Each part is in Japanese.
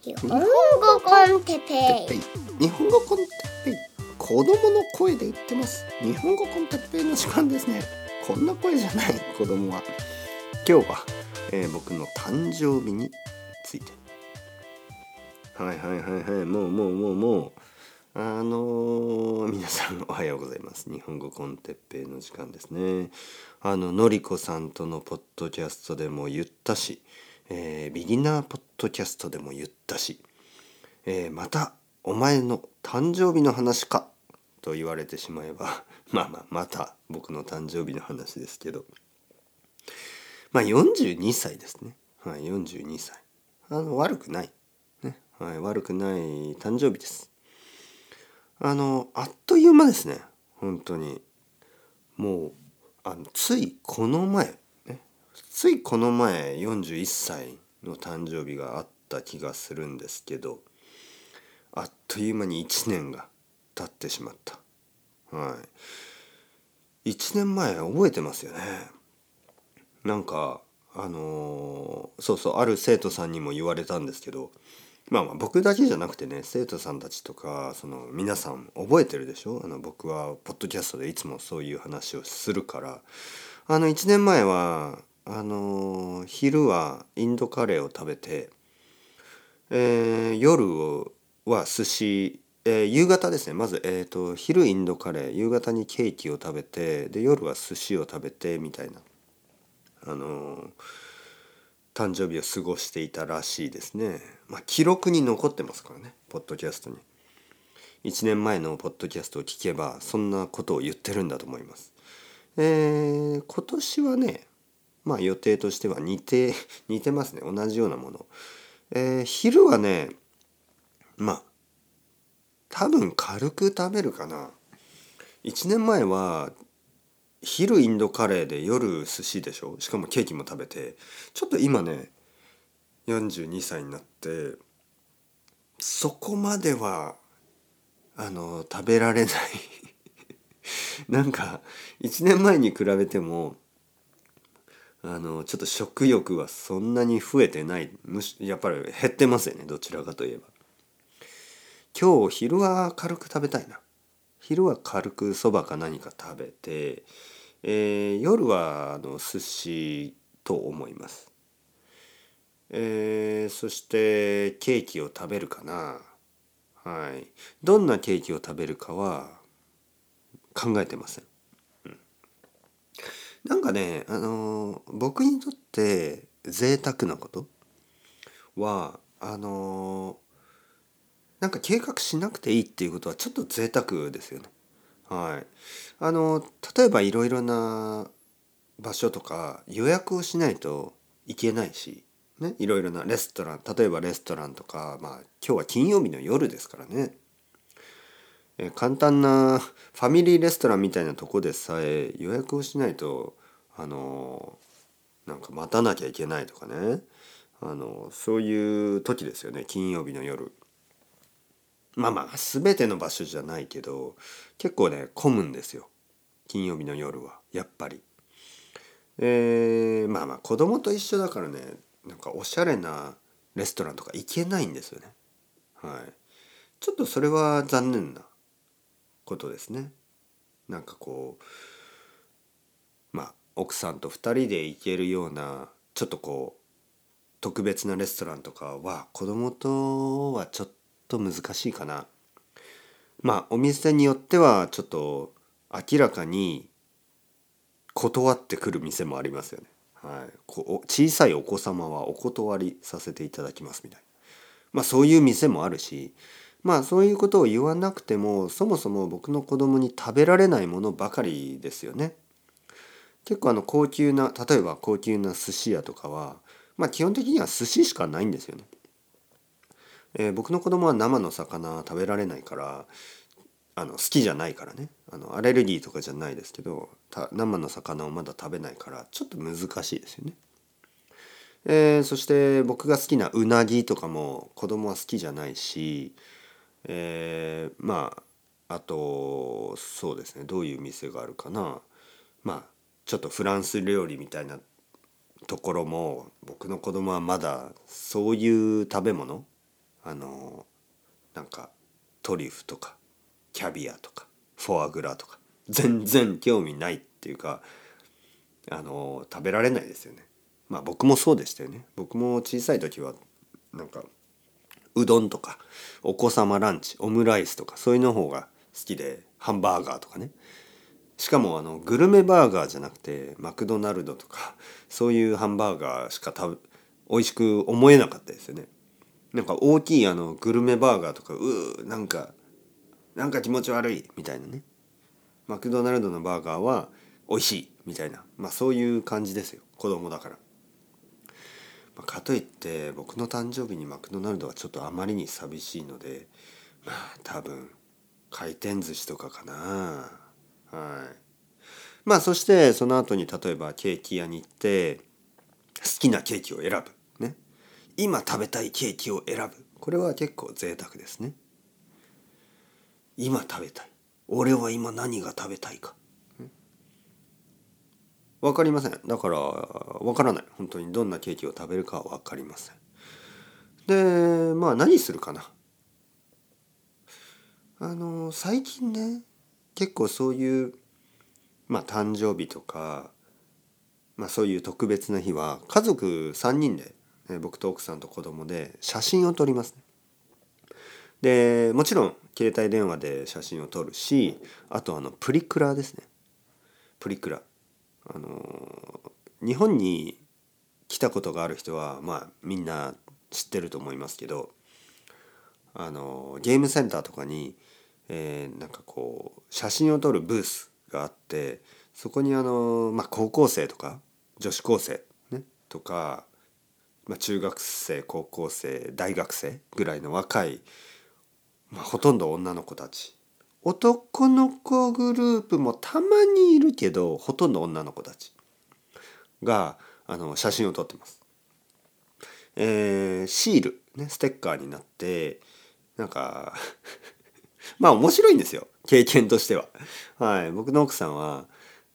日本語 con テッペイ。日本語 con テッペイ。子供の声で言ってます。日本語 con テッペイの時間ですね。こんな声じゃない子供は。今日は、えー僕の誕生日について。はいはいはいはい。もうもうもうもう。あのー皆さんおはようございます。日本語 con テッペイの時間ですね。あののりこさんとのポッドキャストでも言ったし、えービギナーポッドキャストでも言ったしえーまたお前の誕生日の話かと言われてしまえば まあまあまた僕の誕生日の話ですけど。まあ42歳ですね。はい42歳。あの悪くない、ね。はい、悪くない誕生日です。あのあっという間ですね。本当に。もうあのついこの前ついこの前41歳の誕生日があった気がするんですけどあっという間に1年が経ってしまった。はい。1年前覚えてますよね。なんかあのーそうそうある生徒さんにも言われたんですけどまあまあ僕だけじゃなくてね生徒さんたちとかその皆さん覚えてるでしょ？あの僕はポッドキャストでいつもそういう話をするからあの1年前はあの昼はインドカレーを食べてえー夜は寿司、えー夕方ですねまず、えー、と昼インドカレー夕方にケーキを食べてで夜は寿司を食べてみたいな、あの誕生日を過ごしていたらしいですね。まあ、記録に残ってますからねポッドキャストに。1年前のポッドキャストを聞けばそんなことを言ってるんだと思います。えー今年はねまあ予定としては似て 似てますね。同じようなもの。えー昼はねまあ多分軽く食べるかな。1年前は昼インドカレーで夜寿司でしょ？しかもケーキも食べて。ちょっと今ね42歳になってそこまではあの食べられない。なんか1年前に比べてもあのちょっと食欲はそんなに増えてない。むしやっぱり減ってますよねどちらかといえば。今日昼は軽く食べたいな。昼は軽くそばか何か食べて、えー夜はあの寿司と思います。えーそしてケーキを食べるかな。はい。どんなケーキを食べるかは考えてません。なんかね、あのー僕にとって贅沢なことはあのーなんか計画しなくていいっていうことはちょっと贅沢ですよね。はい。あの例えばいろいろな場所とか予約をしないといけないし、ね、いろいろなレストラン例えばレストランとか、まあ、今日は金曜日の夜ですからね。え簡単なファミリーレストランみたいなとこでさえ予約をしないとあのなんか待たなきゃいけないとかねあのそういう時ですよね金曜日の夜。まあまあ全ての場所じゃないけど結構ね混むんですよ金曜日の夜はやっぱり。えーまあまあ子供と一緒だからねなんかおしゃれなレストランとか行けないんですよね。はい。ちょっとそれは残念なことですね。なんかこうまあ奥さんと2人で行けるようなちょっとこう特別なレストランとかは子供とはちょっと難しいかな。まあお店によってはちょっと明らかに断ってくる店もありますよね。はい、こ小さいお子様はお断りさせていただきますみたいな。まあそういう店もあるしまあそういうことを言わなくてもそもそも僕の子供に食べられないものばかりですよね。結構あの高級な例えば高級な寿司屋とかはまあ基本的には寿司しかないんですよね。えー僕の子供は生の魚食べられないからあの好きじゃないからねあのアレルギーとかじゃないですけど生の魚をまだ食べないからちょっと難しいですよね。えーそして僕が好きなうなぎとかも子供は好きじゃないし、えーまああとそうですねどういう店があるかなまあちょっとフランス料理みたいなところも僕の子供はまだそういう食べ物あのなんかトリュフとかキャビアとかフォアグラとか全然興味ないっていうかあの食べられないですよね。まあ僕もそうでしたよね。僕も小さい時はなんかうどんとかお子様ランチオムライスとかそういうの方が好きでハンバーガーとかね。しかもあのグルメバーガーじゃなくてマクドナルドとかそういうハンバーガーしか食べ美味しく思えなかったですよね。なんか大きいあのグルメバーガーとかうーなんかなんか気持ち悪いみたいなね。マクドナルドのバーガーは美味しいみたいな。まあそういう感じですよ。子供だから。まあ、かといって僕の誕生日にマクドナルドはちょっとあまりに寂しいのでまあ多分回転寿司とかかな。はい。まあそしてその後に例えばケーキ屋に行って好きなケーキを選ぶ。ね。今食べたいケーキを選ぶ。これは結構贅沢ですね。今食べたい。俺は今何が食べたいか。分かりません。だから分からない。本当に。どんなケーキを食べるかは分かりません。でまあ何するかな。あの最近ね結構そういうまあ誕生日とかまあそういう特別な日は家族3人で、ね、僕と奥さんと子供で写真を撮りますね。でもちろん携帯電話で写真を撮るしあとあのプリクラですね。プリクラ。あの日本に来たことがある人はまあみんな知ってると思いますけどあのゲームセンターとかに、えー、なんかこう写真を撮るブースがあってそこにあの、まあ、高校生とか女子高生、ね、とか、まあ、中学生高校生大学生ぐらいの若い、まあ、ほとんど女の子たち男の子グループもたまにいるけどほとんど女の子たちがあの写真を撮ってます。えー、シール、ね、ステッカーになってなんか まあ面白いんですよ経験としては。はい、僕の奥さんは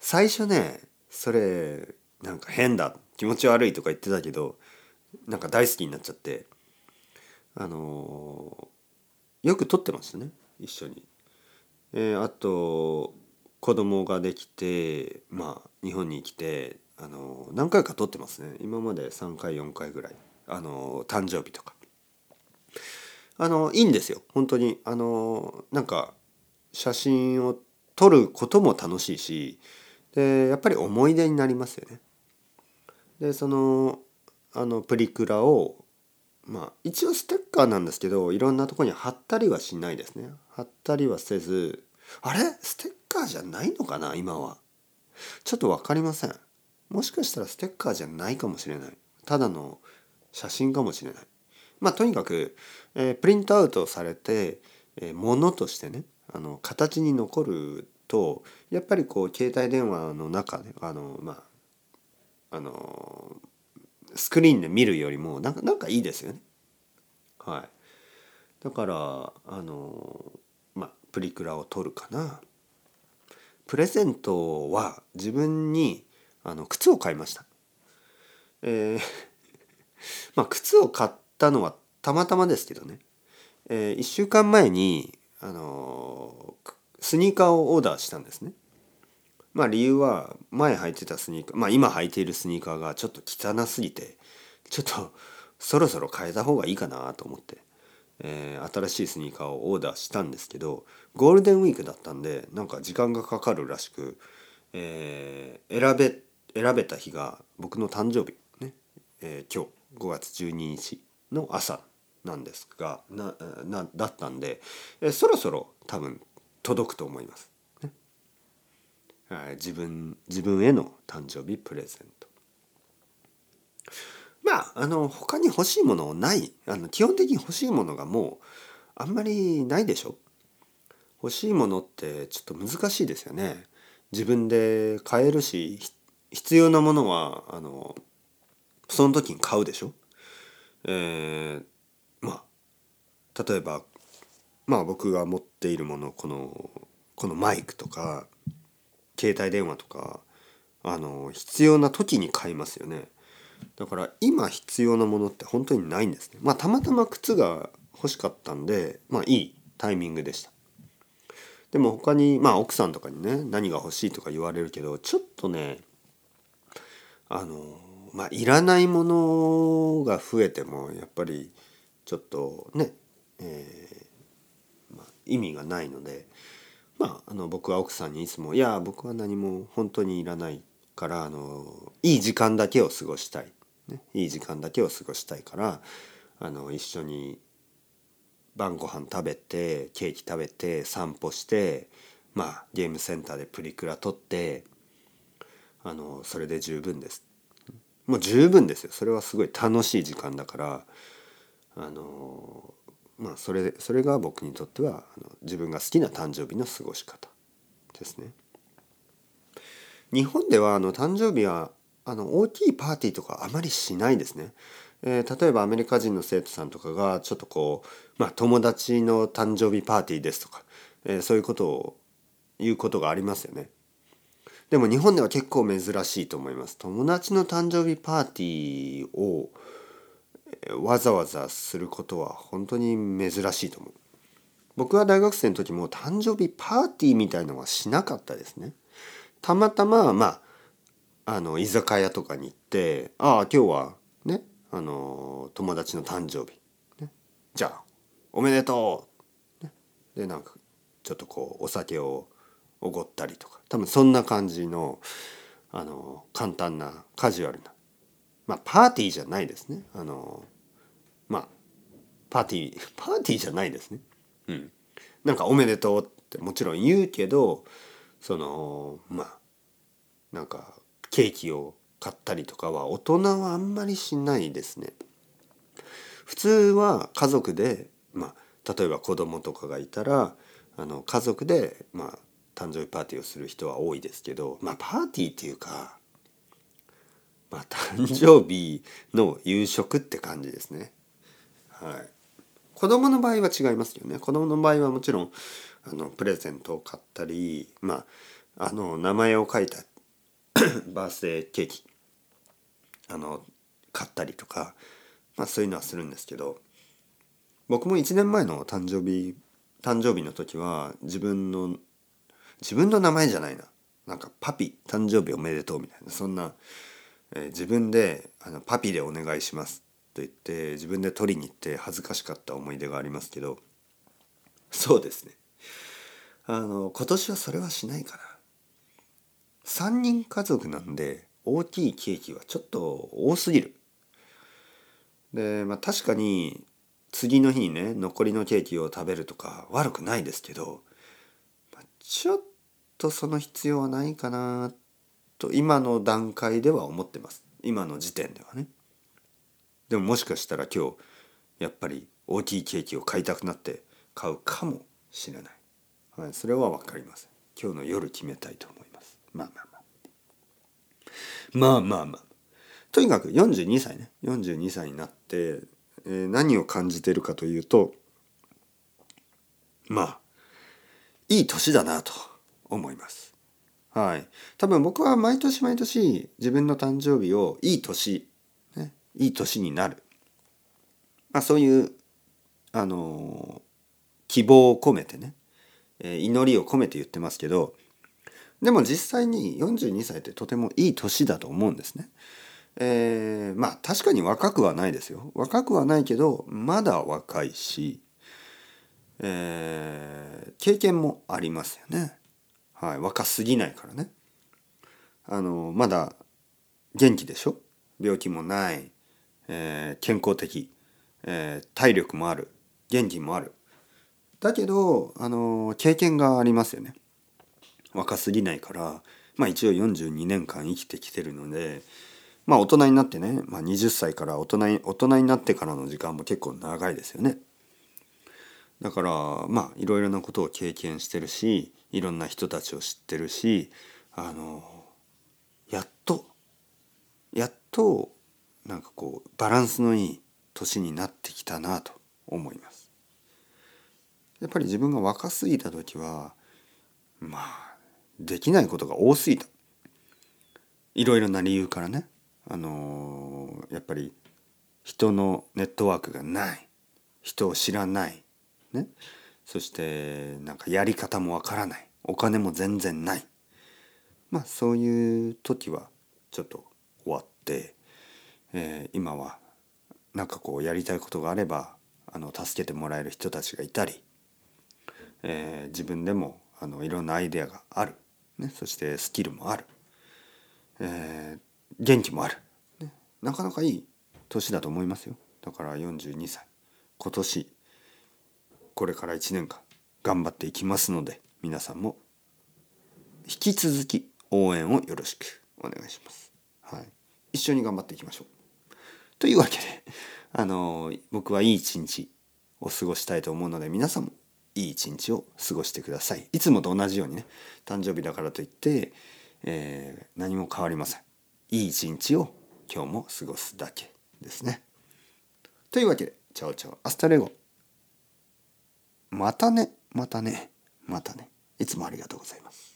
最初ねそれなんか変だ気持ち悪いとか言ってたけどなんか大好きになっちゃってあのー、よく撮ってましたね一緒に。えー、あと子供ができてまあ日本に来てあの何回か撮ってますね。今まで3回4回ぐらい。あの誕生日とか。あのいいんですよ。本当に。あのなんか写真を撮ることも楽しいしでやっぱり思い出になりますよね。でそのあのプリクラをまあ一応ステッカーなんですけどいろんなとこに貼ったりはしないですね。貼ったりはせずあれ？ステッカーじゃないのかな？今は。ちょっと分かりません。もしかしたらステッカーじゃないかもしれない。ただの写真かもしれない。まあとにかく、えー、プリントアウトされて、えー、物としてねあの形に残るとやっぱりこう携帯電話の中であのまああのスクリーンで見るよりもなんかなんかいいですよね。はい。だからあのまあプリクラを撮るかな。プレゼントは自分にあの靴を買いました。えー まあ靴を買ったのはたまたまですけどね、えー、1週間前に、あのスニーカーをオーダーしたんですね。まあ理由は前履いてたスニーカーまあ今履いているスニーカーがちょっと汚すぎてちょっとそろそろ変えた方がいいかなと思って、えー、新しいスニーカーをオーダーしたんですけどゴールデンウィークだったんでなんか時間がかかるらしく、えー、選べ選べた日が僕の誕生日ね、えー、今日5月12日の朝なんですがななだったんで、えー、そろそろ多分届くと思います。自分自分への誕生日プレゼントまああの他に欲しいものないあの基本的に欲しいものがもうあんまりないでしょ？欲しいものってちょっと難しいですよね。自分で買えるし必要なものはあのその時に買うでしょ？えー、まあ例えばまあ僕が持っているものこのこのマイクとか携帯電話とかあの必要な時に買いますよね。だから今必要なものって本当にないんですね。まあたまたま靴が欲しかったんでまあいいタイミングでした。でも他にまあ奥さんとかにね何が欲しいとか言われるけどちょっとねあのまあいらないものが増えてもやっぱりちょっとね、えーまあ、意味がないのでまああの僕は奥さんにいつも「いや僕は何も本当にいらないからあのいい時間だけを過ごしたい」ね、いい時間だけを過ごしたいからあの一緒に晩ご飯食べてケーキ食べて散歩してまあゲームセンターでプリクラ撮ってあのそれで十分です。もう十分ですよ。それはすごい楽しい時間だからあのまあそれそれが僕にとってはあの自分が好きな誕生日の過ごし方ですね。日本ではあの誕生日はあの大きいパーティーとかあまりしないですね。えー、例えばアメリカ人の生徒さんとかがちょっとこう、まあ、友達の誕生日パーティーですとか、えー、そういうことを言うことがありますよね。でも日本では結構珍しいと思います。友達の誕生日パーティーをわざわざすることは本当に珍しいと思う。僕は大学生の時も誕生日パーティーみたいのはしなかったですね。たまたままああの居酒屋とかに行って「ああ今日はねあの友達の誕生日、ね、じゃあおめでとう」ね、でなんかちょっとこうお酒をおごったりとか多分そんな感じのあの簡単なカジュアルなまあパーティーじゃないですね。あのまあパーティー パーティーじゃないですね。うん。なんか「おめでとう」ってもちろん言うけどそのまあなんかケーキを買ったりとかは大人はあんまりしないですね。普通は家族で、まあ、例えば子供とかがいたらあの家族で、まあ、誕生日パーティーをする人は多いですけど、まあ、パーティーっていうか、まあ、誕生日の夕食って感じですね。はい、子供の場合は違いますよね。子供の場合はもちろんあのプレゼントを買ったり、まあ、あの名前を書いた バースデーケーキあの買ったりとか、まあ、そういうのはするんですけど僕も1年前の誕生日誕生日の時は自分の自分の名前じゃないな。なんかパピ誕生日おめでとうみたいなそんな、えー、自分であのパピでお願いしますと言って自分で取りに行って恥ずかしかった思い出がありますけどそうですね。あの今年はそれはしないかな3人家族なんで大きいケーキはちょっと多すぎる。でまあ確かに次の日にね残りのケーキを食べるとか悪くないですけど、まあ、ちょっとその必要はないかなと今の段階では思ってます今の時点ではね。でももしかしたら今日やっぱり大きいケーキを買いたくなって買うかもしれない。はい、それは分かりません。今日の夜決めたいと思います。まあまあまあ。まあまあまあ。とにかく42歳ね。42歳になって、えー、何を感じてるかというと、まあ、いい年だなと思います。はい。多分僕は毎年毎年自分の誕生日をいい年、ね、いい年になる。まあそういう、あのー、希望を込めてね、え、祈りを込めて言ってますけど、でも実際に42歳ってとてもいい年だと思うんですね。えー、まあ確かに若くはないですよ。若くはないけどまだ若いし、えー、経験もありますよね。はい、若すぎないからね。あのまだ元気でしょ？病気もない、えー、健康的、えー、体力もある元気もあるだけどあの経験がありますよね。若すぎないからまあ一応42年間生きてきてるのでまあ大人になってね、まあ、20歳から大人に大人になってからの時間も結構長いですよね。だからまあいろいろなことを経験してるしいろんな人たちを知ってるしあのやっとやっとなんかこうバランスのいい年になってきたなと思います。やっぱり自分が若すぎた時はまあできないことが多すぎた。いろいろな理由からね。あのー、やっぱり人のネットワークがない。人を知らない、ね、そしてなんかやり方もわからない。お金も全然ない。まあそういう時はちょっと終わって、えー今はなんかこうやりたいことがあればあの助けてもらえる人たちがいたり、えー自分でもあのいろんなアイデアがある、ね、そしてスキルもある、えー元気もある、ね、なかなかいい年だと思いますよ。だから42歳。今年これから1年間頑張っていきますので皆さんも引き続き応援をよろしくお願いします。はい、一緒に頑張っていきましょう。というわけであの僕はいい一日を過ごしたいと思うので皆さんもいい一日を過ごしてください。いつもと同じようにね誕生日だからといって、えー何も変わりません。いい一日を今日も過ごすだけですね。というわけで chao chao hasta luego またねまたねまたねいつもありがとうございます。